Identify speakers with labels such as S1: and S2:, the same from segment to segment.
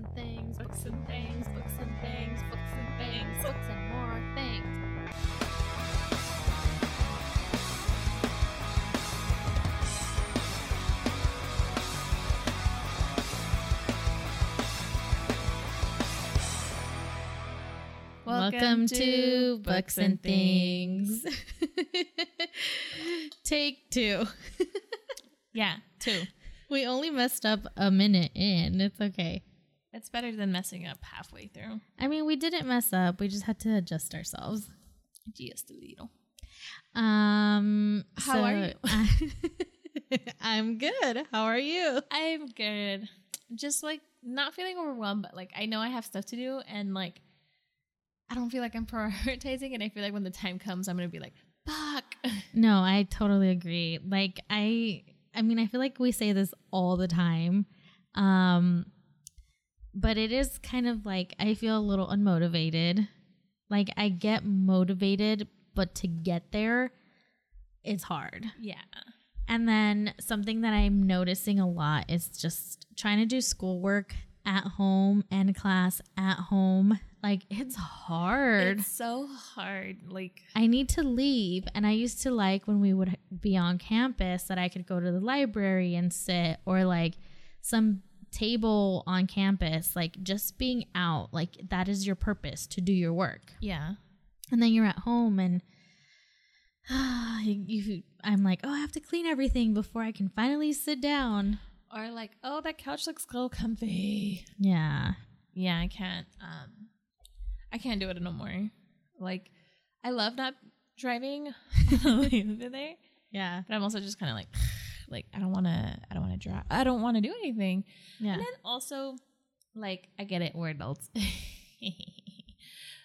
S1: and things, books and things, books and things, books and things, books and more things.
S2: Welcome, to Books and Things. Take two.
S3: Yeah, two.
S2: We only messed up a minute in. It's okay.
S3: It's better than messing up halfway through.
S2: I mean, we didn't mess up. We just had to adjust ourselves.
S3: Just a little.
S2: Um,
S3: How are
S2: you? I'm good. How are you?
S3: I'm good. Just like not feeling overwhelmed, but like I know I have stuff to do and like I don't feel like I'm prioritizing and I feel like when the time comes I'm gonna be like, fuck.
S2: No, I totally agree. Like I I mean, I feel like we say this all the time. Um but it is kind of like I feel a little unmotivated. Like I get motivated, but to get there it's hard.
S3: Yeah.
S2: And then something that I'm noticing a lot is just trying to do schoolwork at home and class at home. Like it's hard.
S3: It's so hard. Like
S2: I need to leave. And I used to like when we would be on campus that I could go to the library and sit or like some table on campus, like just being out. Like that is your purpose to do your work.
S3: yeah.
S2: And then you're at home and you, you, I'm like, oh, I have to clean everything before I can finally sit down.
S3: Or like, oh that couch looks so comfy.
S2: Yeah.
S3: Yeah, I can't um I can't do it no more. Like I love not driving over there.
S2: Yeah.
S3: But I'm also just kind of like, like I don't want to, I don't want to drive, I don't want to do anything.
S2: Yeah.
S3: And then also, like I get it, we're adults.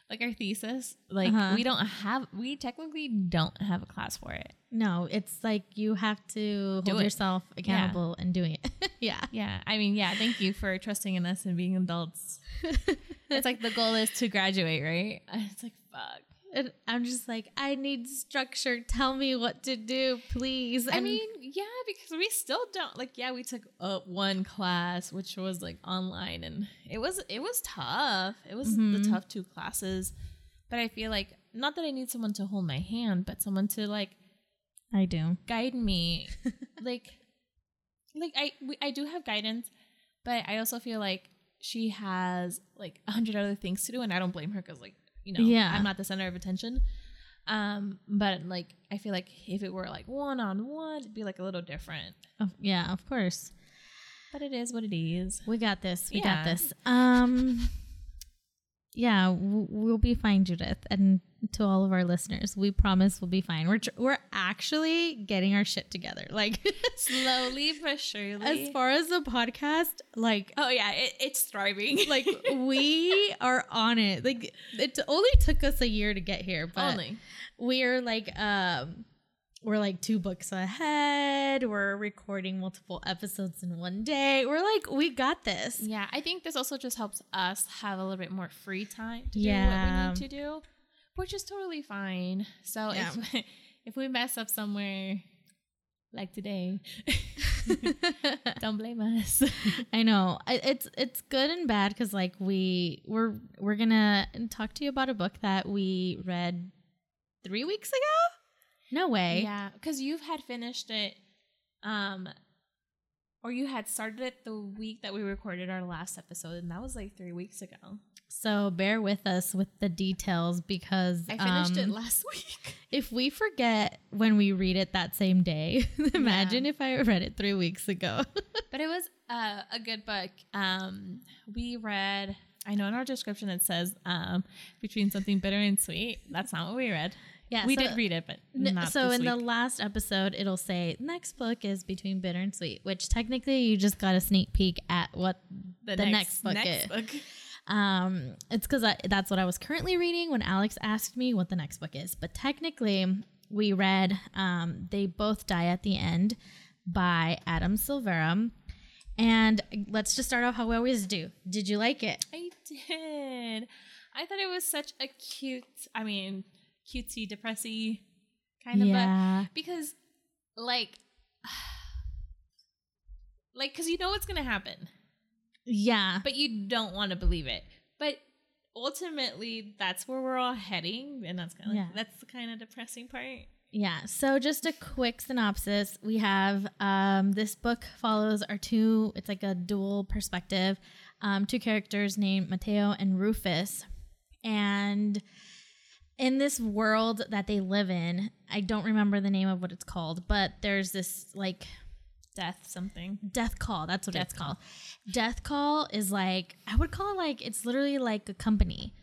S3: like our thesis, like
S2: Uh-huh.
S3: we don't have, we technically don't have a class for it.
S2: No, it's like you have to
S3: Do
S2: hold
S3: it.
S2: yourself accountable and doing it. yeah.
S3: Yeah, I mean, yeah. Thank you for trusting in us and being adults. it's like the goal is to graduate, right? It's like fuck.
S2: And I'm just like, I need structure. Tell me what to do, please.
S3: I mean, yeah, because we still don't like. Yeah, we took uh, one class, which was like online, and it was it was tough. It was the
S2: Mhm.
S3: tough two classes, but I feel like not that I need someone to hold my hand, but someone to like
S2: I do.
S3: guide me, like, like I we, I do have guidance, but I also feel like she has like a hundred other things to do, and I don't blame her because like you know
S2: Yeah.
S3: I'm not the center of attention. Um, but like I feel like if it were like one on one, it'd be like a little different.
S2: Of- yeah, of course.
S3: But it is what it is.
S2: We got this. We
S3: Yeah.
S2: got this. Um, yeah, w- we'll be fine, Judith. And to all of our listeners, we promise we'll be fine. We're tr- we're actually getting our shit together. Like
S3: Slowly but surely.
S2: as far as the podcast, like
S3: oh yeah, it, it's thriving.
S2: like we are on it. Like it only took us a year to get here, but
S3: only.
S2: we're like um we're like two books ahead. We're recording multiple episodes in one day. We're like, we got this.
S3: Yeah, I think this also just helps us have a little bit more free time to
S2: Yeah.
S3: do what we need to do, which is totally fine. So
S2: Yeah.
S3: if if we mess up somewhere like today, don't blame us.
S2: I know it's it's good and bad because like we we're we're gonna talk to you about a book that we read three weeks ago. No way.
S3: Yeah, because you've had finished it, um, or you had started it the week that we recorded our last episode, and that was like three weeks ago.
S2: So bear with us with the details because
S3: I finished it
S2: um,
S3: last week.
S2: If we forget when we read it that same day, imagine if I read it three weeks ago.
S3: But it was uh, a good book. Um, we read. I know in our description it says um, between something bitter and sweet. That's not what we read.
S2: Yeah,
S3: we
S2: so-
S3: did read it, but
S2: N-
S3: not
S2: so in the last episode, it'll say next book is between bitter and sweet, which technically you just got a sneak peek at what the, next, book is.
S3: book.
S2: Um, it's because that's what I was currently reading when Alex asked me what the next book is. But technically, we read um, "They Both Die at the End" by Adam Silvera. And let's just start off how we always do. Did you like it?
S3: I did. I thought it was such a cute. I mean, cutesy, depressy kind of book.
S2: yeah.
S3: because like like because you know what's gonna happen
S2: Yeah.
S3: but you don't want to believe it. But ultimately, that's where we're all heading, and that's kind of
S2: Yeah.
S3: that's the kind of depressing part.
S2: Yeah. So just a quick synopsis. We have um, this book follows our two. It's like a dual perspective. Um, two characters named Mateo and Rufus, and in this world that they live in, I don't remember the name of what it's called, but there's this like
S3: Death, something.
S2: death call. That's what
S3: Death
S2: it's called. Death call is like I would call it like it's literally like a company.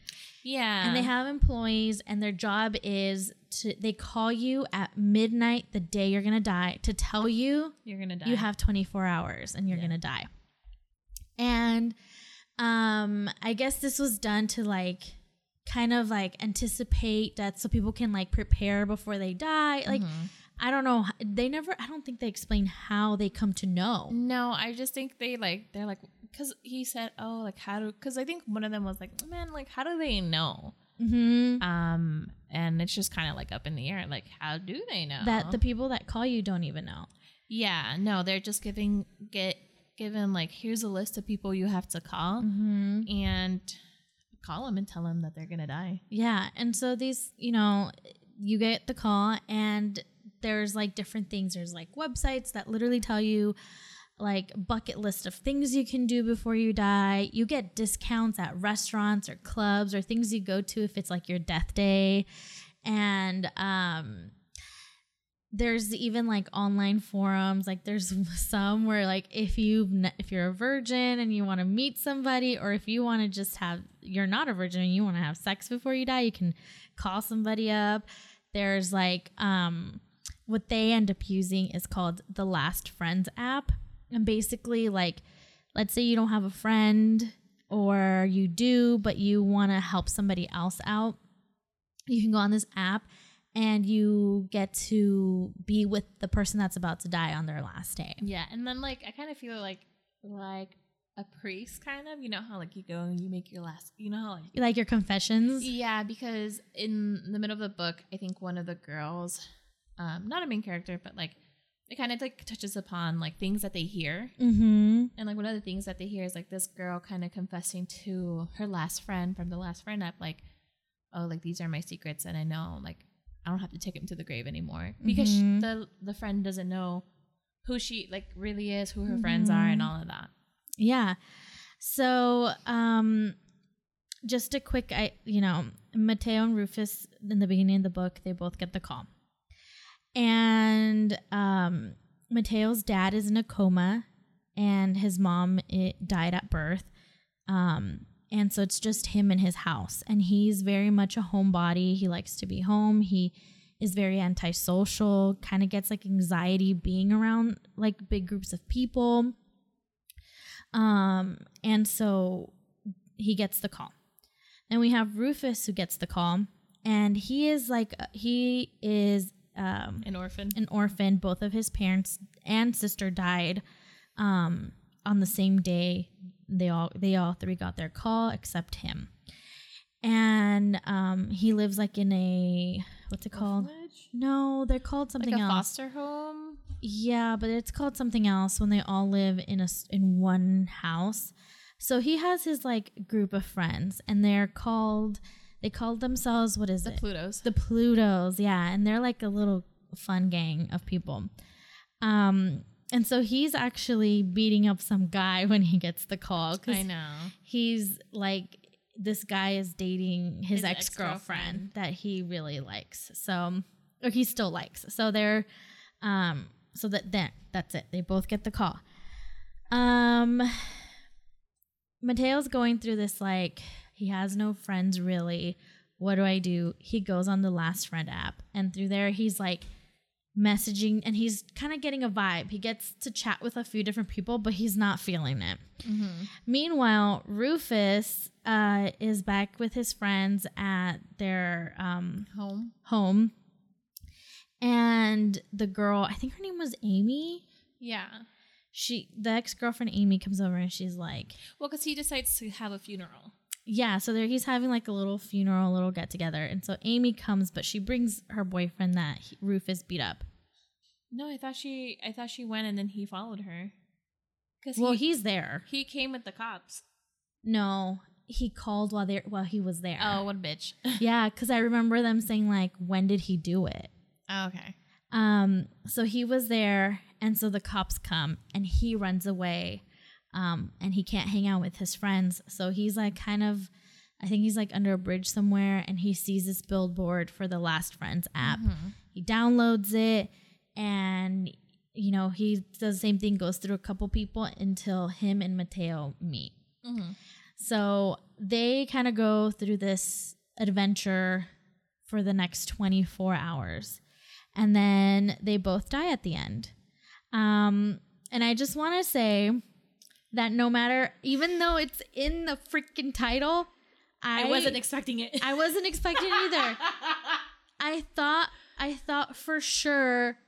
S3: Yeah,
S2: and they have employees and their job is to they call you at midnight the day you're gonna die to tell you
S3: you're gonna die.
S2: you have 24 hours and you're
S3: Yeah.
S2: gonna die and um i guess this was done to like kind of like anticipate that so people can like prepare before they die like
S3: Mhm.
S2: i don't know they never i don't think they explain how they come to know
S3: No, I just think they like they're like because he said, oh, like how do? Because I think one of them was like, man, like how do they know?
S2: mm-hmm.
S3: Um, and it's just kind of like up in the air. Like, how do they know
S2: that the people that call you don't even know
S3: Yeah, no, they're just giving get given like here's a list of people you have to call
S2: mm-hmm.
S3: and call them and tell them that they're gonna die.
S2: Yeah. And so these, you know, you get the call and there's like different things. There's like websites that literally tell you like bucket list of things you can do before you die. You get discounts at restaurants or clubs or things you go to if it's like your death day. And um there's even like online forums like there's some where like if you if you're a virgin and you want to meet somebody or if you want to just have you're not a virgin and you want to have sex before you die you can call somebody up. There's like um what they end up using is called the last friends app. And basically like let's say you don't have a friend or you do but you want to help somebody else out you can go on this app and you get to be with the person that's about to die on their last day.
S3: Yeah, and then like I kind of feel like like a priest, kind of. You know how like you go and you make your last. You know how like
S2: Like your confessions.
S3: yeah, because in the middle of the book, I think one of the girls, um, not a main character, but like it kind of like touches upon like things that they hear.
S2: Mm-hmm.
S3: And like one of the things that they hear is like this girl kind of confessing to her last friend from the last friend up like, oh, like these are my secrets, and I know like I don't have to take him to the grave anymore because sh
S2: Mhm.
S3: the the friend doesn't know who she like really is, who her friends are, and
S2: Mhm.
S3: all of that.
S2: Yeah. So, um, just a quick, I you know, Mateo and Rufus in the beginning of the book, they both get the call, and um, Mateo's dad is in a coma, and his mom it died at birth, um, and so it's just him in his house, and he's very much a homebody. He likes to be home. He is very antisocial. Kind of gets like anxiety being around like big groups of people. Um, and so he gets the call. Then we have Rufus who gets the call, and he is like he is um
S3: An orphan.
S2: an orphan. Both of his parents and sister died um on the same day. They all they all three got their call except him. And um he lives like in a what's it called?
S3: Orphanage?
S2: No, they're called something
S3: Like a
S2: else.
S3: foster home.
S2: Yeah, but it's called something else when they all live in a in one house. So he has his like group of friends, and they're called. They called themselves what is
S3: The
S2: it?
S3: The Plutos.
S2: the Plutos. Yeah, and they're like a little fun gang of people. Um, and so he's actually beating up some guy when he gets the call
S3: I know.
S2: he's like this guy is dating his,
S3: His
S2: ex girlfriend
S3: ex-girlfriend.
S2: that he really likes. So, or he still likes. So they're, um, so that then that's it. They both get the call. Um, Mateo's going through this like he has no friends really. What do I do? He goes on the Last Friend app, and through there he's like messaging, and he's kind of getting a vibe. He gets to chat with a few different people, but he's not feeling it.
S3: Mm-hmm.
S2: Meanwhile, Rufus uh, is back with his friends at their um,
S3: Home.
S2: home. And the girl, I think her name was Amy.
S3: Yeah.
S2: She, the ex girlfriend Amy, comes over and she's like,
S3: Well, because he decides to have a funeral.
S2: "Yeah." So there, he's having like a little funeral, a little get together, and so Amy comes, but she brings her boyfriend that he, Rufus beat up.
S3: No, I thought she. I thought she went and then he followed her. Because
S2: Well,
S3: he,
S2: he's there.
S3: he came with the cops.
S2: No, he called while they while he was there.
S3: Oh, what a bitch.
S2: yeah, because I remember them saying like, when did he do it?
S3: oh, okay.
S2: Um, so he was there, and so the cops come, and he runs away, um, and he can't hang out with his friends. So he's like kind of, I think he's like under a bridge somewhere, and he sees this billboard for the Last Friends app. He downloads it, and you know he does the same thing, goes through a couple people until him and Mateo meet.
S3: Mhm.
S2: So they kind of go through this adventure for the next 24 hours. And then they both die at the end. Um, and I just want to say that no matter, even though it's in the freaking title, I,
S3: I wasn't expecting it.
S2: I wasn't expecting it either. I thought, I thought for sure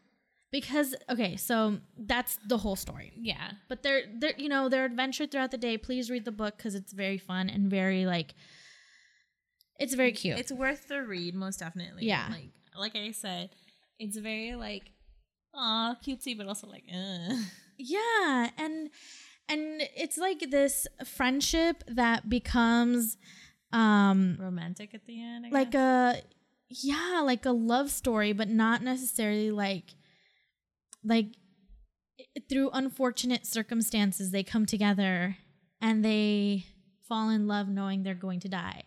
S2: because, okay, so that's the whole story
S3: yeah.
S2: but they're they're you know their adventure throughout the day please read the book because it's very fun and very like it's very cute
S3: It's worth the read, most definitely.
S2: Yeah.
S3: Like like I said, it's very like aw, cutesy, but also like uh.
S2: yeah and and it's like this friendship that becomes um
S3: romantic at the end. I
S2: like a yeah like a love story but not necessarily like like through unfortunate circumstances they come together and they fall in love knowing they're going to die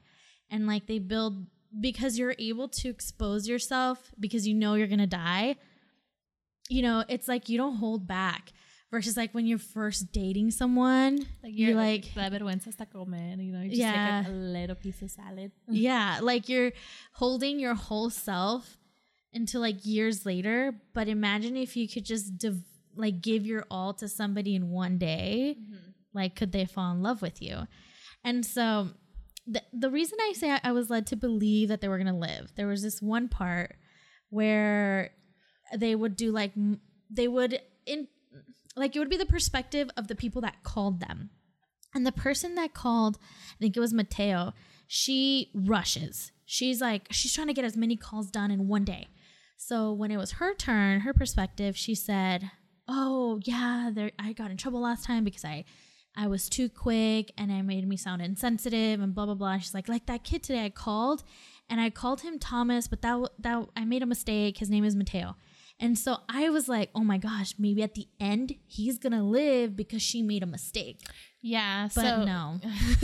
S2: and like they build because you're able to expose yourself because you know you're going to die you know it's like you don't hold back versus like when you're first dating someone
S3: like
S2: you're like
S3: la vergüenza hasta comer, you know, you just
S2: Yeah.
S3: take like a little piece of salad.
S2: yeah, like you're holding your whole self until like years later. But imagine if you could just div- like give your all to somebody in one day. Mm-hmm. Like, could they fall in love with you? And so, the the reason I say I, I was led to believe that they were gonna live, there was this one part where they would do like m- they would in like it would be the perspective of the people that called them. And the person that called, I think it was Mateo, she rushes. She's like, she's trying to get as many calls done in one day. So when it was her turn, her perspective, she said, "Oh yeah, there, I got in trouble last time because I, I was too quick and I made me sound insensitive and blah blah blah." She's like, "Like that kid today, I called, and I called him Thomas, but that that I made a mistake. His name is Mateo." And so I was like, "Oh my gosh, maybe at the end he's gonna live because she made a mistake."
S3: Yeah,
S2: But
S3: so
S2: no.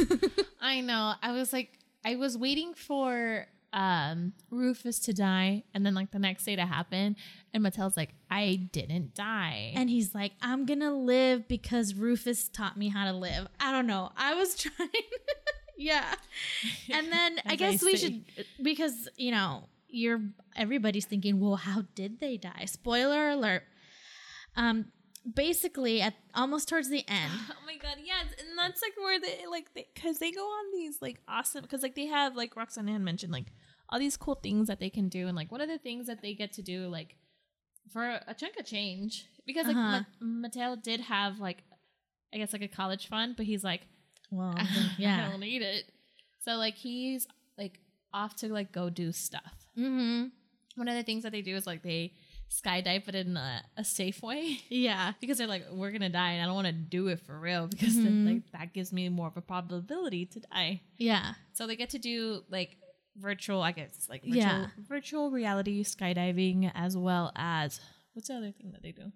S3: I know. I was like, I was waiting for um Rufus to die, and then like the next day to happen, and Mateo's like, I didn't die,
S2: And he's like, I'm gonna live because Rufus taught me how to live. I don't know. I was trying. yeah. And then I guess
S3: I
S2: we should because, you know, you're everybody's thinking, well, how did they die? Spoiler alert. Um basically at almost towards the end.
S3: Oh my god, yeah, and that's like where they like because they, go on these like awesome because like they have like Roxanne had mentioned like all these cool things that they can do and like one of the things that they get to do like for a chunk of change because like
S2: Uh-huh.
S3: Ma- Mateo did have like I guess like a college fund, but he's like
S2: Well, yeah, I
S3: don't need it, so like he's like off to like go do stuff.
S2: Mm-hmm.
S3: One of the things that they do is like they skydive, but in a, a safe way.
S2: Yeah.
S3: because they're like we're gonna die and i don't want to do it for real because then,
S2: Mhm.
S3: like that gives me more of a probability to die
S2: Yeah.
S3: so they get to do like virtual i guess like virtual,
S2: Yeah.
S3: virtual reality skydiving as well as what's the other thing that they do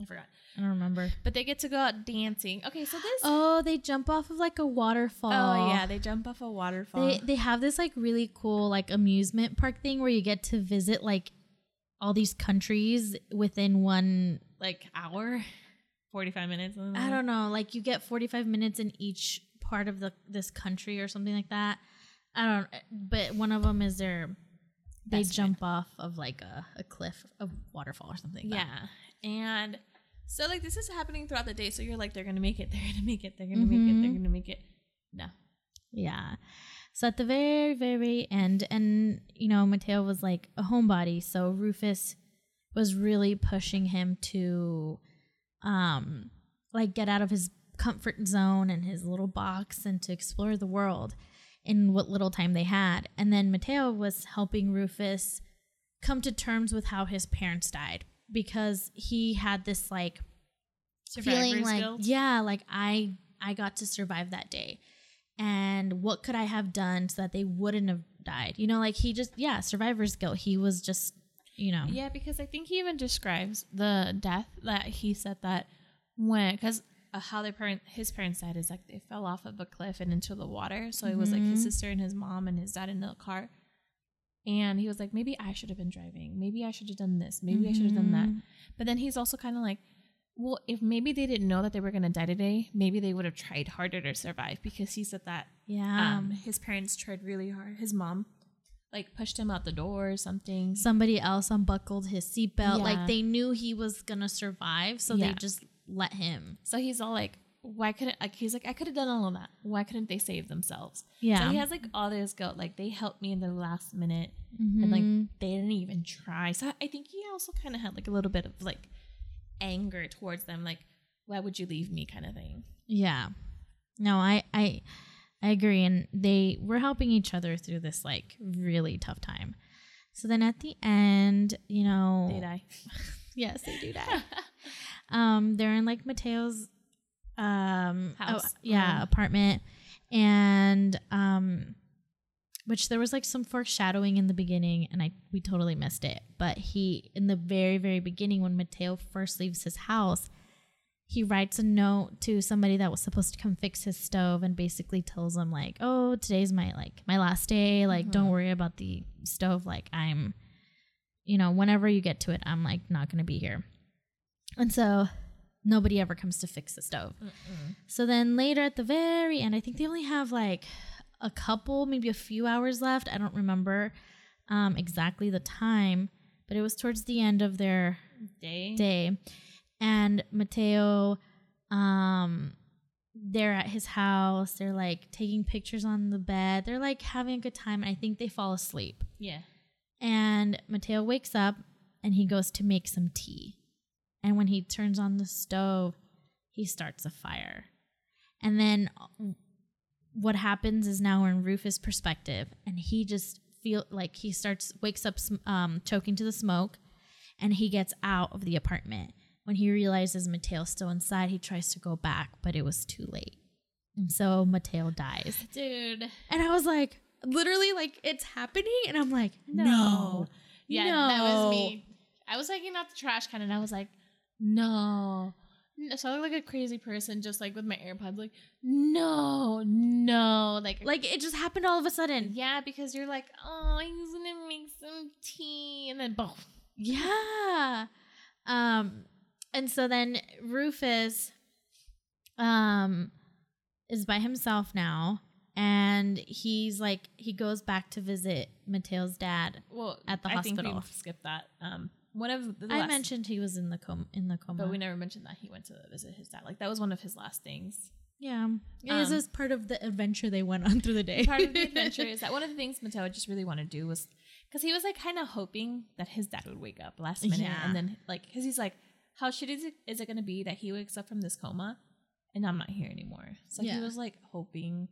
S3: i forgot
S2: I don't remember.
S3: but they get to go out dancing okay so this
S2: Oh, they jump off of like a waterfall.
S3: oh yeah they jump off a waterfall
S2: They they have this like really cool like amusement park thing where you get to visit like all these countries within one
S3: like hour 45 minutes
S2: I don't know, like you get 45 minutes in each part of the this country or something like that. I don't but one of them is their they jump off of like a, a cliff, a waterfall or something. like that.
S3: And so like this is happening throughout the day. So you're like, they're gonna make it, they're gonna make it, they're gonna make it, they're
S2: Mhm.
S3: gonna make it. No.
S2: Yeah. So at the very, very end, and you know, Mateo was like a homebody, so Rufus was really pushing him to um like get out of his comfort zone and his little box and to explore the world in what little time they had. And then Mateo was helping Rufus come to terms with how his parents died because he had this like feeling like
S3: guilt?
S2: yeah like i i got to survive that day and what could i have done so that they wouldn't have died you know like he just yeah survivor's guilt he was just you know
S3: Yeah, because I think he even describes the death that he said that when because uh, how their parent his parents died is like they fell off of a cliff and into the water. So it was like his
S2: Mhm.
S3: sister and his mom and his dad in the car. And he was like, maybe I should have been driving. Maybe I should have done this. Maybe I should have done that.
S2: Mhm.
S3: But then he's also kind of like, well, if maybe they didn't know that they were going to die today, maybe they would have tried harder to survive because he said that
S2: yeah
S3: um, his parents tried really hard. His mom like pushed him out the door or something.
S2: somebody else unbuckled his seatbelt
S3: Yeah.
S2: like they knew he was gonna survive so they just let him
S3: So he's all like, why couldn't like he's like, I could have done all of that. Why couldn't they save themselves?
S2: yeah
S3: So he has like all this guilt. Like they helped me in the last minute
S2: Mhm.
S3: and like they didn't even try. So I think he also kind of had like a little bit of like anger towards them, like, why would you leave me kind of thing.
S2: Yeah. No, I I I agree and they were helping each other through this like really tough time. So then at the end, you know,
S3: They die.
S2: yes, they do die. um they're in like Mateo's um oh, yeah,
S3: Um.
S2: apartment and um which there was like some foreshadowing in the beginning and I we totally missed it. But he in the very very beginning when Mateo first leaves his house, he writes a note to somebody that was supposed to come fix his stove and basically tells him like, "Oh, today's my like my last day. Like, don't
S3: Mhm.
S2: worry about the stove. Like, I'm, you know, whenever you get to it, I'm like not gonna be here." And so nobody ever comes to fix the stove. So then later at the very end, I think they only have like a couple, maybe a few hours left. I don't remember um, exactly the time, but it was towards the end of their
S3: Day.
S2: day and mateo um they're at his house they're like taking pictures on the bed they're like having a good time and i think they fall asleep
S3: Yeah.
S2: and mateo wakes up and he goes to make some tea and when he turns on the stove he starts a fire and then uh, what happens is now we're in rufus perspective and he just feel like he starts wakes up um, choking to the smoke and he gets out of the apartment. When he realizes Mateo's still inside, he tries to go back, but it was too late. And so Mateo dies.
S3: Dude.
S2: And I was like, literally, like, it's happening. And I'm like, no.
S3: Yeah,
S2: no.
S3: that was me. I was taking out the trash can and I was like, no. No, So I look like a crazy person just like with my AirPods, like, no, no. Like,
S2: Like, it just happened all of a sudden.
S3: yeah, because you're like, oh, he's gonna make some tea. And then boom.
S2: Yeah. Um and so then Rufus um is by himself now and he's like he goes back to visit Mateo's dad.
S3: Well,
S2: At the
S3: I think
S2: hospital.
S3: we skipped that. Um, one of the
S2: I
S3: last-
S2: mentioned he was in the coma in the coma.
S3: but we never mentioned that he went to visit his dad. Like that was one of his last things.
S2: yeah. It
S3: Um,
S2: as part of the adventure they went on through the day.
S3: Part of the adventure is that one of the things Mateo just really wanted to do was because he was like kind of hoping that his dad would wake up last minute,
S2: Yeah.
S3: and then like because he's like, how shitty is it, is it going to be that he wakes up from this coma and I'm not here anymore? So
S2: Yeah.
S3: he was like hoping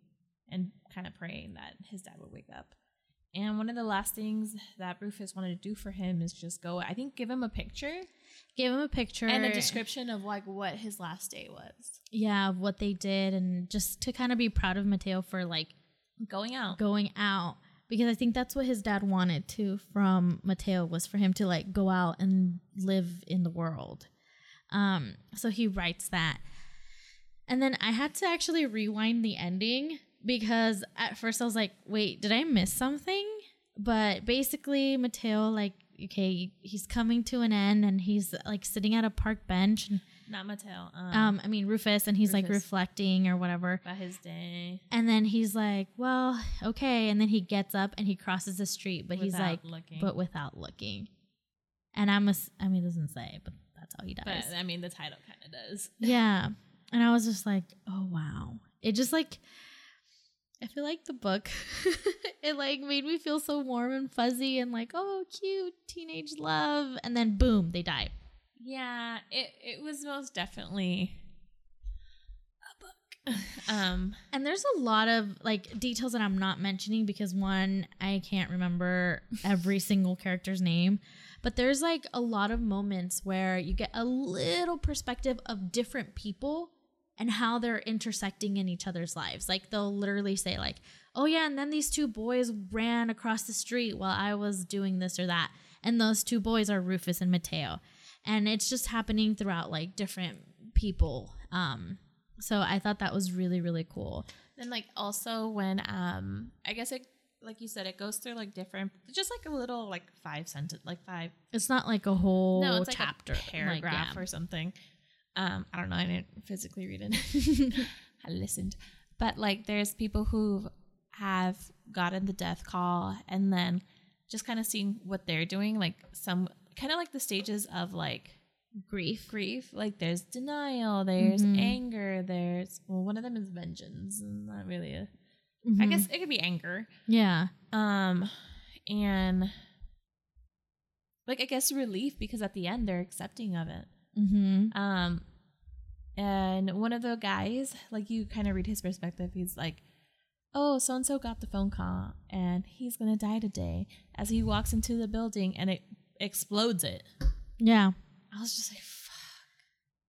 S3: and kind of praying that his dad would wake up. And one of the last things that Rufus wanted to do for him is just go, I think, give him a picture
S2: Give him a picture
S3: and a description of like what his last day was.
S2: Yeah, of what they did and just to kind of be proud of Mateo for like
S3: Going out.
S2: going out because I think that's what his dad wanted too from Mateo was for him to like go out and live in the world. Um, so he writes that. And then I had to actually rewind the ending because at first I was like, wait, did I miss something? But basically Mateo like okay, he's coming to an end and he's like sitting at a park bench and
S3: Not Mateo. Um,
S2: um I mean Rufus and he's like reflecting or whatever.
S3: about his day.
S2: And then he's like, "Well, okay." And then he gets up and he crosses the street, but he's like,
S3: looking.
S2: "But without looking." And I'm a, I mean, it doesn't say, but that's how he dies.
S3: But I mean, the title kind of does.
S2: yeah. And I was just like, "Oh wow!" It just like, I feel like the book, it like made me feel so warm and fuzzy and like, "Oh, cute teenage love," and then boom, they die.
S3: Yeah, it it was most definitely a book. Um,
S2: And there's a lot of like details that I'm not mentioning because one, I can't remember every single character's name, but there's like a lot of moments where you get a little perspective of different people and how they're intersecting in each other's lives. Like they'll literally say like, "Oh yeah, and then these two boys ran across the street while I was doing this or that." And those two boys are Rufus and Mateo. And it's just happening throughout like different people. Um so I thought that was really really cool.
S3: then like also when um, I guess it like you said, it goes through like different, just like a little like five sentence, like five
S2: It's not like a whole
S3: no, it's like
S2: chapter,
S3: paragraph
S2: Like, yeah.
S3: or something. Um, I don't know. I didn't physically read it. I listened, but like, there's people who have gotten the death call and then just kind of seeing what they're doing, like some kind of like the stages of like
S2: grief.
S3: grief. Like, there's denial, there's
S2: Mhm.
S3: anger, there's well, one of them is vengeance, and not really a. I
S2: Mhm.
S3: guess it could be anger.
S2: Yeah.
S3: Um, and like I guess relief because at the end they're accepting of it.
S2: Mm-hmm.
S3: Um, and one of the guys, like you kind of read his perspective, he's like, "Oh, so and so got the phone call, and he's gonna die today." As he walks into the building, and it explodes it.
S2: Yeah.
S3: I was just like.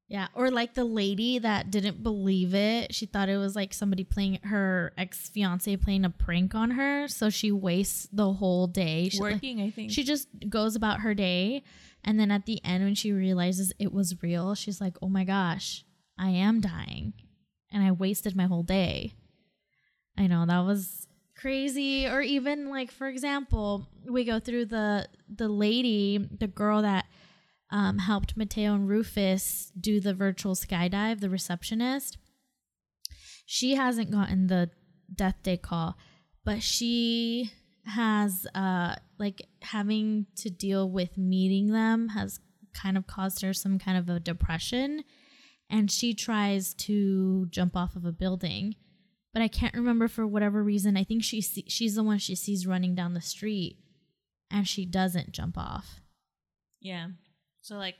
S2: Yeah. Or like the lady that didn't believe it. She thought it was like somebody playing her ex fiance playing a prank on her. So she wastes the whole day. She,
S3: Working, I think.
S2: she just goes about her day. And then at the end, when she realizes it was real, she's like, oh my gosh, I am dying. And I wasted my whole day. I know that was crazy. Or even like, for example, we go through the the lady, the girl that um, helped Mateo and Rufus do the virtual skydive, the receptionist. She hasn't gotten the death day call, but she has uh like having to deal with meeting them has kind of caused her some kind of a depression and she tries to jump off of a building but i can't remember for whatever reason i think she see- she's the one she sees running down the street and she doesn't jump off
S3: Yeah. So like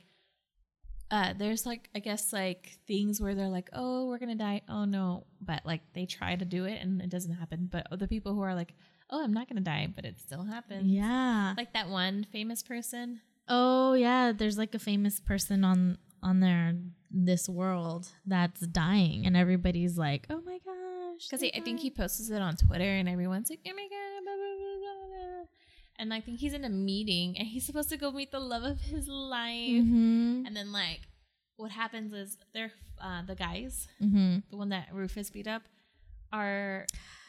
S3: uh there's like I guess like things where they're like, "Oh, we're going to die." Oh no, but like they try to do it and it doesn't happen. But the people who are like, "Oh, I'm not going to die," but it still happens.
S2: yeah
S3: Like that one famous person.
S2: oh yeah there's like a famous person on on their this world that's dying and everybody's like oh my gosh
S3: Cuz I think he posts it on Twitter and everyone's like, "Oh my god." And I think he's in a meeting and he's supposed to go meet the love of his life.
S2: Mhm.
S3: And then like what happens is they're uh the guys
S2: Mhm.
S3: the one that Rufus beat up, are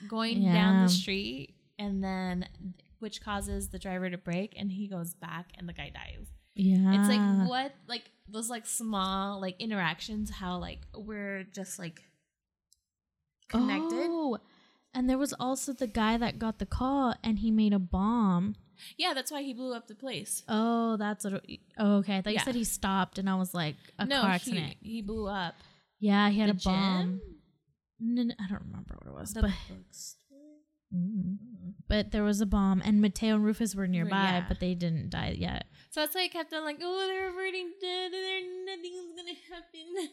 S3: going
S2: Yeah.
S3: down the street and then which causes the driver to brake and he goes back and the guy dies.
S2: Yeah.
S3: It's like what like those like small like interactions how like we're just like connected.
S2: Oh, and there was also the guy that got the call and he made a bomb.
S3: Yeah, that's why he blew up the place.
S2: Oh, that's what. It, oh, okay. I thought
S3: Yeah.
S2: you said he stopped, and I was like, a
S3: no,
S2: car
S3: he,
S2: accident.
S3: he blew up.
S2: yeah, he had
S3: the
S2: a bomb.
S3: gym?
S2: No, no, I don't remember what it was,
S3: The
S2: but? Mm. but there was a bomb, and Mateo and Rufus were nearby,
S3: yeah.
S2: but they didn't die yet.
S3: So that's why I kept on like, oh, they're already dead and nothing's gonna happen.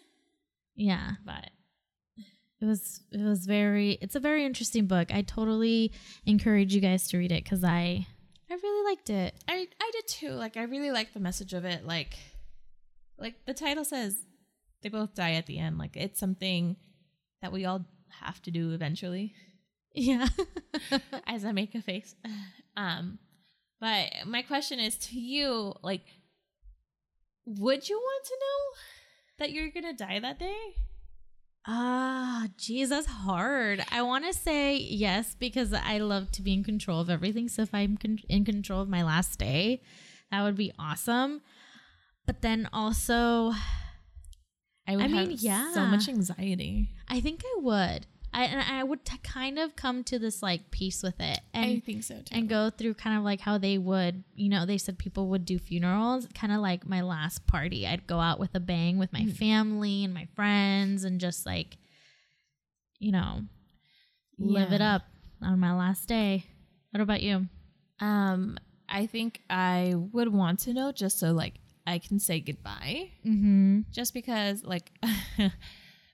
S2: Yeah,
S3: But
S2: it was it was very. It's a very interesting book. I totally encourage you guys to read it because I I really liked it.
S3: I I did too. Like I really like the message of it. Like like the title says they both die at the end. Like it's something that we all have to do eventually.
S2: Yeah.
S3: As I make a face. Um but my question is to you, like would you want to know that you're gonna die that day?
S2: Ah, geez, that's hard. I want to say yes because I love to be in control of everything. So if I'm con- in control of my last day, that would be awesome. But then also,
S3: I would
S2: I mean,
S3: have
S2: yeah.
S3: so much anxiety.
S2: I think I would. I and I would t- kind of come to this like peace with it
S3: I
S2: and
S3: think so too.
S2: and go through kind of like how they would, you know, they said people would do funerals, kind of like my last party. I'd go out with a bang with my
S3: Mm.
S2: family and my friends and just like, you know, live it up on my last day. What about you?
S3: Um, I think I would want to know just so like I can say goodbye.
S2: Mm-hmm.
S3: Just because like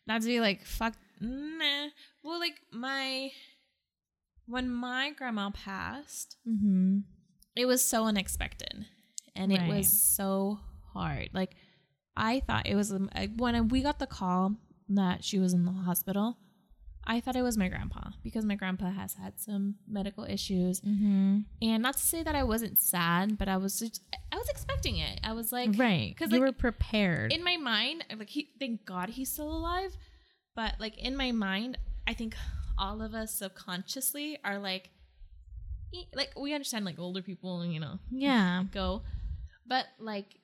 S3: not to be like fuck nah. Well, like my when my grandma passed,
S2: Mm-hmm.
S3: it was so unexpected, and it was so hard. Like I thought it was um, when we got the call that she was in the hospital. I thought it was my grandpa because my grandpa has had some medical issues,
S2: Mm-hmm.
S3: and not to say that I wasn't sad, but I was just I was expecting it. I was like,
S2: right.
S3: 'cause,
S2: you
S3: like,
S2: were prepared.
S3: in my mind, like he, thank God he's still alive. But like in my mind, I think all of us subconsciously are like, like we understand like older people, you know,
S2: yeah.
S3: go, but like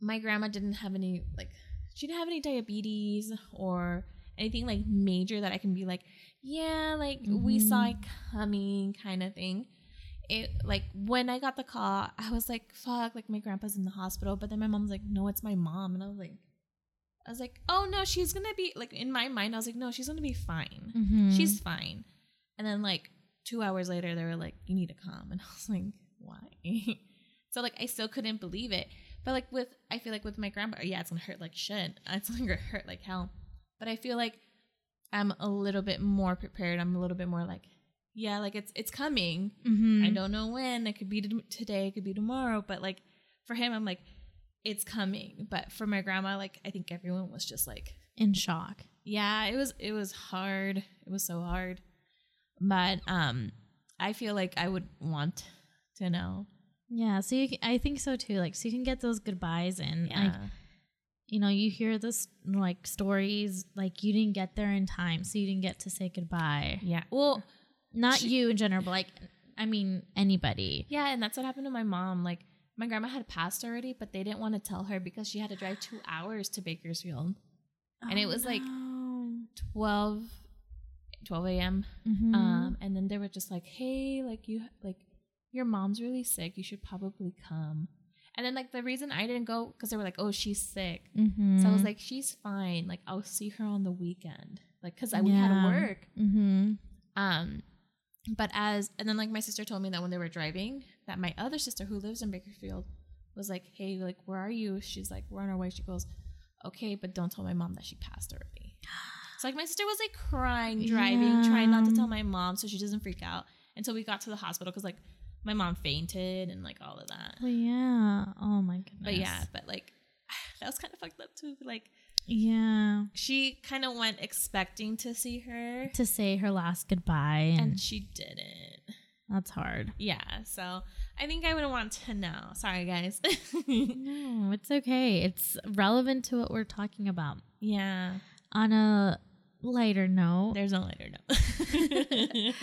S3: my grandma didn't have any like she didn't have any diabetes or anything like major that I can be like, yeah, like we
S2: Mhm.
S3: saw it coming kind of thing. It like when I got the call, I was like, fuck, like my grandpa's in the hospital. But then my mom's like, no, it's my mom. And I was like, I was like, oh no, she's gonna be like in my mind, I was like, no, she's gonna be fine.
S2: Mm-hmm.
S3: She's fine. And then like two hours later, they were like, you need to come. And I was like, why? so like I still couldn't believe it. But like with I feel like with my grandpa, yeah, it's gonna hurt like shit. It's gonna hurt like hell. But I feel like I'm a little bit more prepared. I'm a little bit more like, yeah, like it's it's coming.
S2: Mm-hmm.
S3: I don't know when. It could be today. It could be tomorrow. But like for him, I'm like, it's coming. But for my grandma, like I think everyone was just like,
S2: in shock.
S3: yeah, it was it was hard. It was so hard. But um, I feel like I would want to know.
S2: Yeah. So you, can, I think so too. Like, so you can get those goodbyes and
S3: Yeah,
S2: like, you know, you hear this like stories like you didn't get there in time, so you didn't get to say goodbye.
S3: yeah. Well,
S2: Not
S3: She-
S2: you in general, but like, I mean, anybody.
S3: yeah, and that's what happened to my mom. Like my grandma had passed already, but they didn't want to tell her because she had to drive two hours to Bakersfield. And it was, like,
S2: no.
S3: 12, 12 a.m.
S2: Mhm.
S3: Um, and then they were just like, "Hey, like you, like your mom's really sick. You should probably come." And then like the reason I didn't go because they were like, "Oh, she's sick."
S2: Mhm.
S3: So I was like, "She's fine. Like I'll see her on the weekend." Like because we had to
S2: Yeah.
S3: work.
S2: Mhm.
S3: Um, but as and then like my sister told me that when they were driving, that my other sister who lives in Bakersfield was like, "Hey, like where are you?" She's like, "We're on our way." She goes, "Okay, but don't tell my mom that she passed already." So like my sister was like crying, driving, trying not to tell my mom so she doesn't freak out until we got to the hospital because like my mom fainted and like all of that.
S2: Well, yeah. Oh my goodness.
S3: But yeah, but like that was kind of fucked up too. Like
S2: Yeah.
S3: she kind of went expecting to see her,
S2: To say her last goodbye, and,
S3: and she didn't.
S2: That's hard.
S3: Yeah, so I think I would want to know. Sorry, guys.
S2: No, it's okay. It's relevant to what we're talking about.
S3: yeah,
S2: On a lighter note,
S3: there's no lighter note.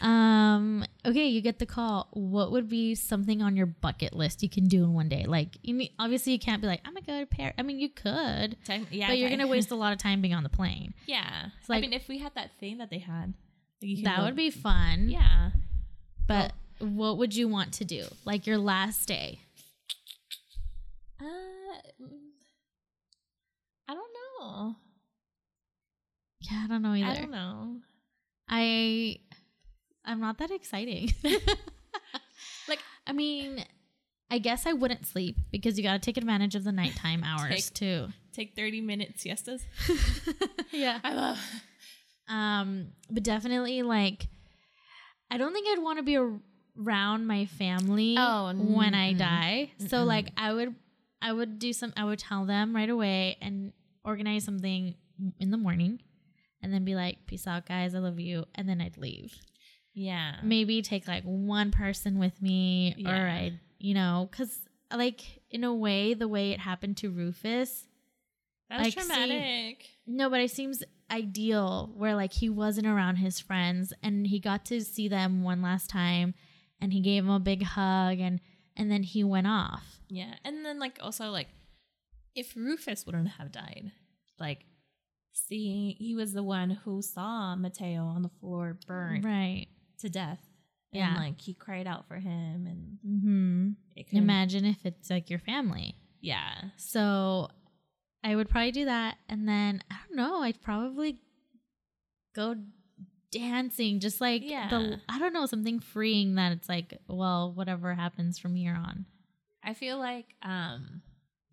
S2: um, okay, you get the call. What would be something on your bucket list you can do in one day? Like, you obviously you can't be like, I'm a good parent. I mean, you could,
S3: Time, yeah,
S2: but you're gonna waste a lot of time being on the plane.
S3: Yeah,
S2: like-
S3: I mean, if we had that thing that they had, like you can
S2: That
S3: go-
S2: would be fun.
S3: Yeah,
S2: But what would you want to do? Like your last day?
S3: uh, I don't know.
S2: Yeah, I don't know either.
S3: I don't know.
S2: I I'm not that exciting.
S3: Like-
S2: I mean, I guess I wouldn't sleep because you got to take advantage of the nighttime hours
S3: Take-
S2: too.
S3: Take thirty minute siestas.
S2: yeah.
S3: I love.
S2: Um, but definitely like I don't think I'd want to be around my family
S3: Oh,
S2: when I
S3: mm-mm.
S2: die. So
S3: Mm-mm.
S2: like I would I would do some I would tell them right away and organize something in the morning and then be like peace out guys, I love you and then I'd leave.
S3: Yeah.
S2: Maybe take like one person with me or I you know cuz like in a way the way it happened to Rufus
S3: That was
S2: like,
S3: traumatic.
S2: no, but it seems ideal where like he wasn't around his friends and he got to see them one last time and he gave him a big hug and and then he went off.
S3: Yeah. And then like also like if Rufus wouldn't have died, like seeing he was the one who saw Mateo on the floor burned
S2: Right.
S3: to death.
S2: Yeah.
S3: And like he cried out for him and mm-hmm.
S2: Imagine if it's like your family.
S3: Yeah.
S2: So I would probably do that and then I don't know, I'd probably go dancing just like
S3: Yeah.
S2: the I don't know, something freeing that it's like, well, whatever happens from here on.
S3: I feel like um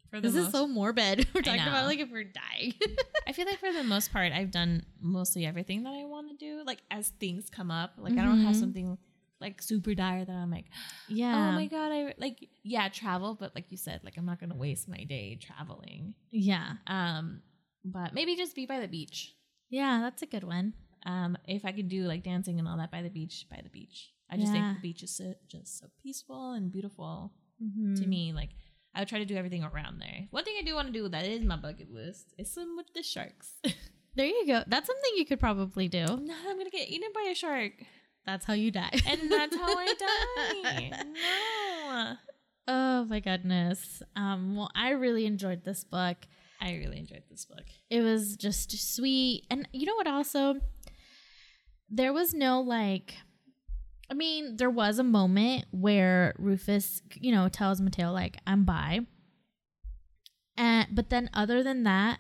S3: For the
S2: This is so morbid. We're talking about like if we're dying.
S3: I feel like for the most part, I've done mostly everything that I want to do. Like as things come up, like I don't have
S2: Mhm.
S3: something like super dire that I'm like,
S2: yeah.
S3: oh my god, I like yeah travel, but like you said, like I'm not gonna waste my day traveling.
S2: Yeah.
S3: Um, but maybe just be by the beach.
S2: Yeah, that's a good one.
S3: Um, if I could do like dancing and all that by the beach, by the beach. I just
S2: Yeah.
S3: think the beach is so, just so peaceful and beautiful
S2: Mm-hmm.
S3: to me. Like I would try to do everything around there. One thing I do want to do that is my bucket list is swim with the sharks.
S2: There you go. That's something you could probably do.
S3: no, I'm gonna get eaten by a shark.
S2: That's how you die.
S3: and that's how I die. No.
S2: oh my goodness. Um, well, I really enjoyed this book.
S3: I really enjoyed this book.
S2: It was just sweet. And you know what also? There was no like I mean, there was a moment where Rufus, you know, tells Mateo like, I'm bi. And but then other than that,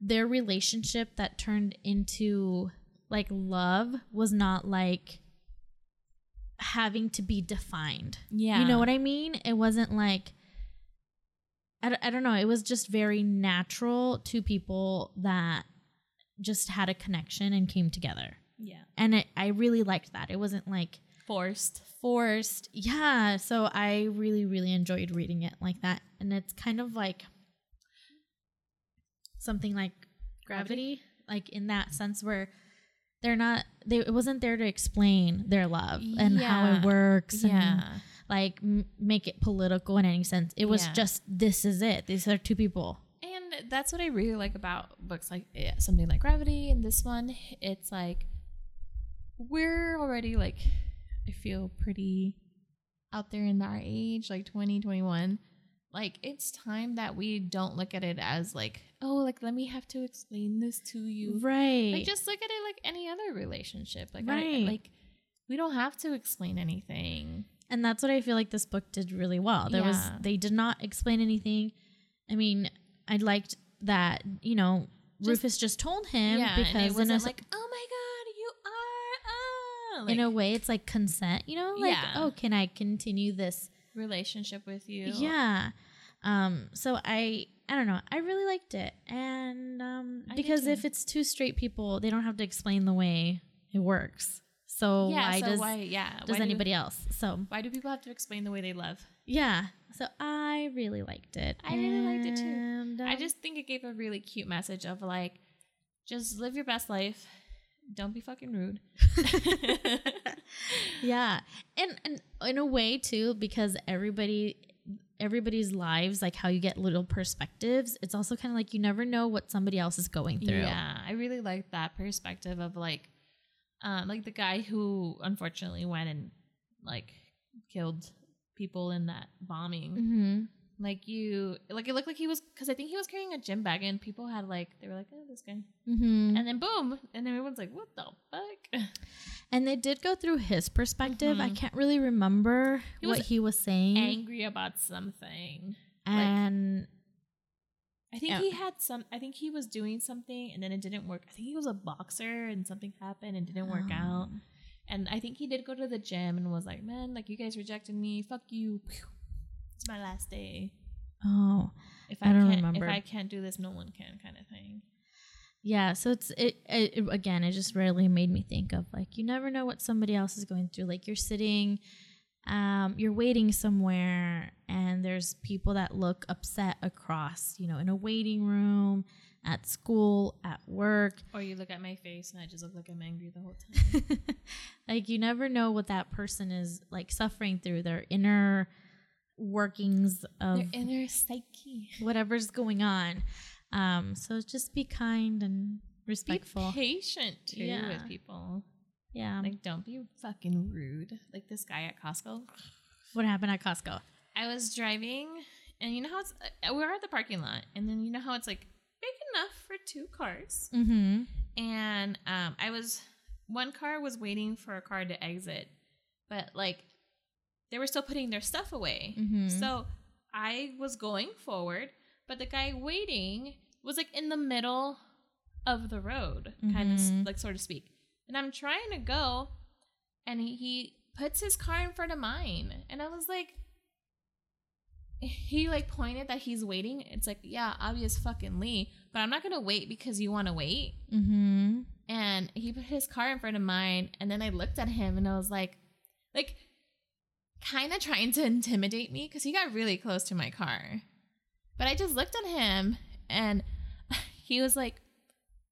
S2: their relationship that turned into like love was not like having to be defined.
S3: Yeah.
S2: You know what I mean? It wasn't like I, don't- I don't know. It was just very natural to people that just had a connection and came together.
S3: Yeah.
S2: And it, I really liked that. It wasn't like
S3: Forced.
S2: forced. Yeah. So I really, really enjoyed reading it like that. And it's kind of like something like gravity, like in that sense where they're not, they, it wasn't there to explain their love and how it works. and
S3: Yeah.
S2: like m- make it political in any sense. It was
S3: Yeah.
S2: just this is it. These are two people.
S3: And that's what I really like about books like yeah, something like Gravity and this one. It's like we're already like I feel pretty out there in our age, like 20, 21. Like it's time that we don't look at it as like, oh, like let me have to explain this to you.
S2: Right.
S3: Like just look at it like any other relationship. Like I,
S2: Right.
S3: like we don't have to explain anything.
S2: and that's what I feel like this book did really well. There was they did not explain anything. I mean, I liked that, you know,
S3: Just-
S2: Rufus just told him
S3: yeah,
S2: because in a,
S3: like, oh my god, you are ah like,
S2: in a way it's like consent, you know? Like,
S3: Yeah.
S2: oh, can I continue this?
S3: relationship with you.
S2: Yeah. Um, so I I don't know. I really liked it. And um because if it's two straight people, they don't have to explain the way it works. So
S3: yeah.
S2: why
S3: so
S2: does
S3: why? Yeah.
S2: does
S3: why
S2: anybody else? So
S3: why do people have to explain the way they love?
S2: yeah. So I really liked it.
S3: I really liked it too.
S2: And,
S3: I
S2: um,
S3: just think it gave a really cute message of like, just live your best life. Don't be fucking rude.
S2: yeah and and in a way too because everybody everybody's lives like how you get little perspectives it's also kind of like you never know what somebody else is going through
S3: Yeah, I really like that perspective of like, um, like the guy who unfortunately went and like killed people in that bombing.
S2: mm-hmm.
S3: Like you, like it looked like he was because I think he was carrying a gym bag and people had like they were like, oh, this guy,
S2: Mm-hmm.
S3: and then boom, and everyone's like, what the fuck?
S2: and they did go through his perspective i
S3: Mhm.
S2: can't really remember
S3: He
S2: what he was saying
S3: Angry about something.
S2: and
S3: I think
S2: Yeah.
S3: he had some. I think he was doing something and then it didn't work. I think he was a boxer and something happened and didn't work out.
S2: Um,
S3: And I think he did go to the gym and was like, "Man, like you guys rejected me. Fuck you. It's my last day.
S2: oh
S3: If
S2: I
S3: I,
S2: don't remember.
S3: if I can't do this, no one can." Kind of thing.
S2: Yeah, so it's it, it, it- again. It just really made me think of like you never know what somebody else is going through. Like you're sitting, um, you're waiting somewhere, and there's people that look upset across. You know, in a waiting room, at school, at work.
S3: Or you look at my face and I just look like I'm angry the whole time.
S2: like you never know what that person is like suffering through their inner workings of
S3: Their inner psyche.
S2: whatever's going on. Um, so just be kind and respectful.
S3: Be patient too
S2: Yeah.
S3: with people.
S2: yeah.
S3: Like, don't be fucking rude. Like this guy at Costco.
S2: what happened at Costco?
S3: I was driving, and you know how it's uh, we were at the parking lot, and then you know how it's like big enough for two cars,
S2: Mm-hmm.
S3: and um, I was one car was waiting for a car to exit, but like they were still putting their stuff away,
S2: Mhm.
S3: so I was going forward, but the guy waiting was like in the middle of the road, kind of
S2: Mhm.
S3: like so to speak, and I'm trying to go, and he, he puts his car in front of mine, and I was like he like pointed that he's waiting. It's like, yeah, obvious fucking Lee, but I'm not gonna wait because you want to wait.
S2: Mm-hmm.
S3: And he put his car in front of mine, and then I looked at him and I was like, like, kind of trying to intimidate me because he got really close to my car. But I just looked at him, and he was like,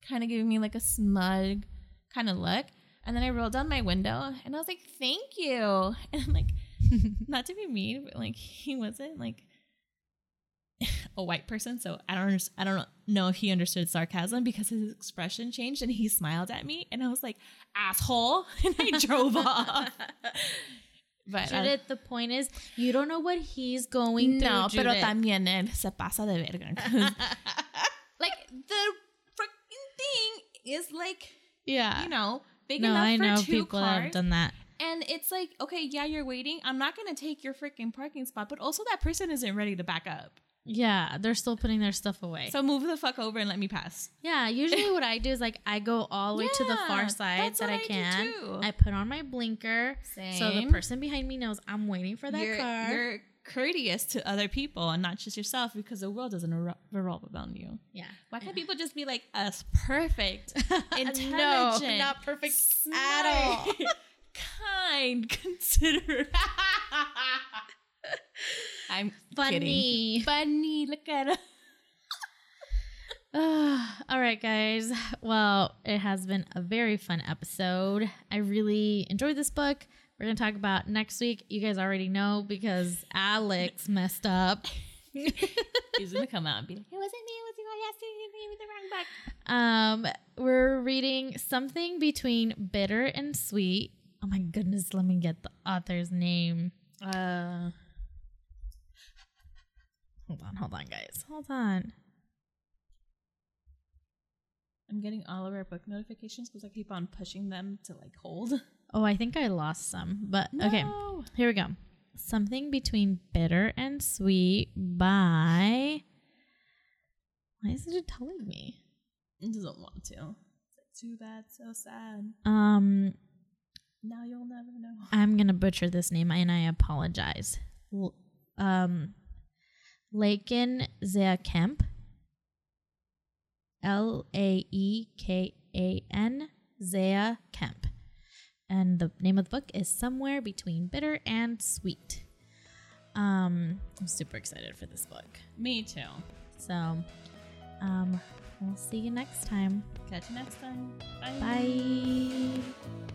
S3: kind of giving me like a smug kind of look. And then I rolled down my window, and I was like, "Thank you," and like not to be mean, but like he wasn't like a white person, so I don't under- I don't know if he understood sarcasm because his expression changed and he smiled at me and I was like asshole and I drove off. But uh,
S2: Judith, the point is, you don't know what he's going through.
S3: no, pero también él se pasa de verga. like the freaking thing is like
S2: yeah.
S3: you know big
S2: no,
S3: enough
S2: I
S3: for
S2: know
S3: two
S2: people
S3: cars.
S2: have done that.
S3: And it's like, okay, yeah, you're waiting. I'm not gonna take your freaking parking spot, but also that person isn't ready to back up.
S2: Yeah, they're still putting their stuff away.
S3: So move the fuck over and let me pass.
S2: yeah, usually what I do is like I go all the way to the far side
S3: that's
S2: that
S3: what
S2: I
S3: do
S2: can.
S3: too.
S2: I put on my blinker so the
S3: Same.
S2: person behind me knows I'm waiting for that
S3: you're,
S2: car.
S3: you're courteous to other people and not just yourself because the world doesn't re- revolve around you.
S2: yeah.
S3: Why can't people just be like us, perfect, intelligent,
S2: no, not perfect at all.
S3: kind, considerate? I'm
S2: Funny.
S3: kidding. Funny. Look at her.
S2: all right, guys. Well, it has been a very fun episode. I really enjoyed this book. We're going to talk about next week. You guys already know because Alex messed up.
S3: He's gonna come out and be like, "It wasn't me. It was you. I asked you. Gave me the wrong book."
S2: Um, we're reading something between bitter and sweet. Oh my goodness, let me get the author's name.
S3: Uh,
S2: Hold on, hold on, guys. Hold on.
S3: I'm getting all of our book notifications because I keep on pushing them to like hold.
S2: Oh, I think I lost some, but okay. Here we go. Something between bitter and sweet by. Why is it telling me?
S3: It doesn't want to. It's like, too bad, so sad.
S2: Um,
S3: Now you'll never know.
S2: I'm gonna butcher this name and I apologize. L- um, Laekan Kemp. L A E K A N Zea Kemp. And the name of the book is Somewhere Between Bitter and Sweet. Um, I'm super excited for this book.
S3: Me too.
S2: So, um, we'll see you next time.
S3: Catch you next time.
S2: Bye.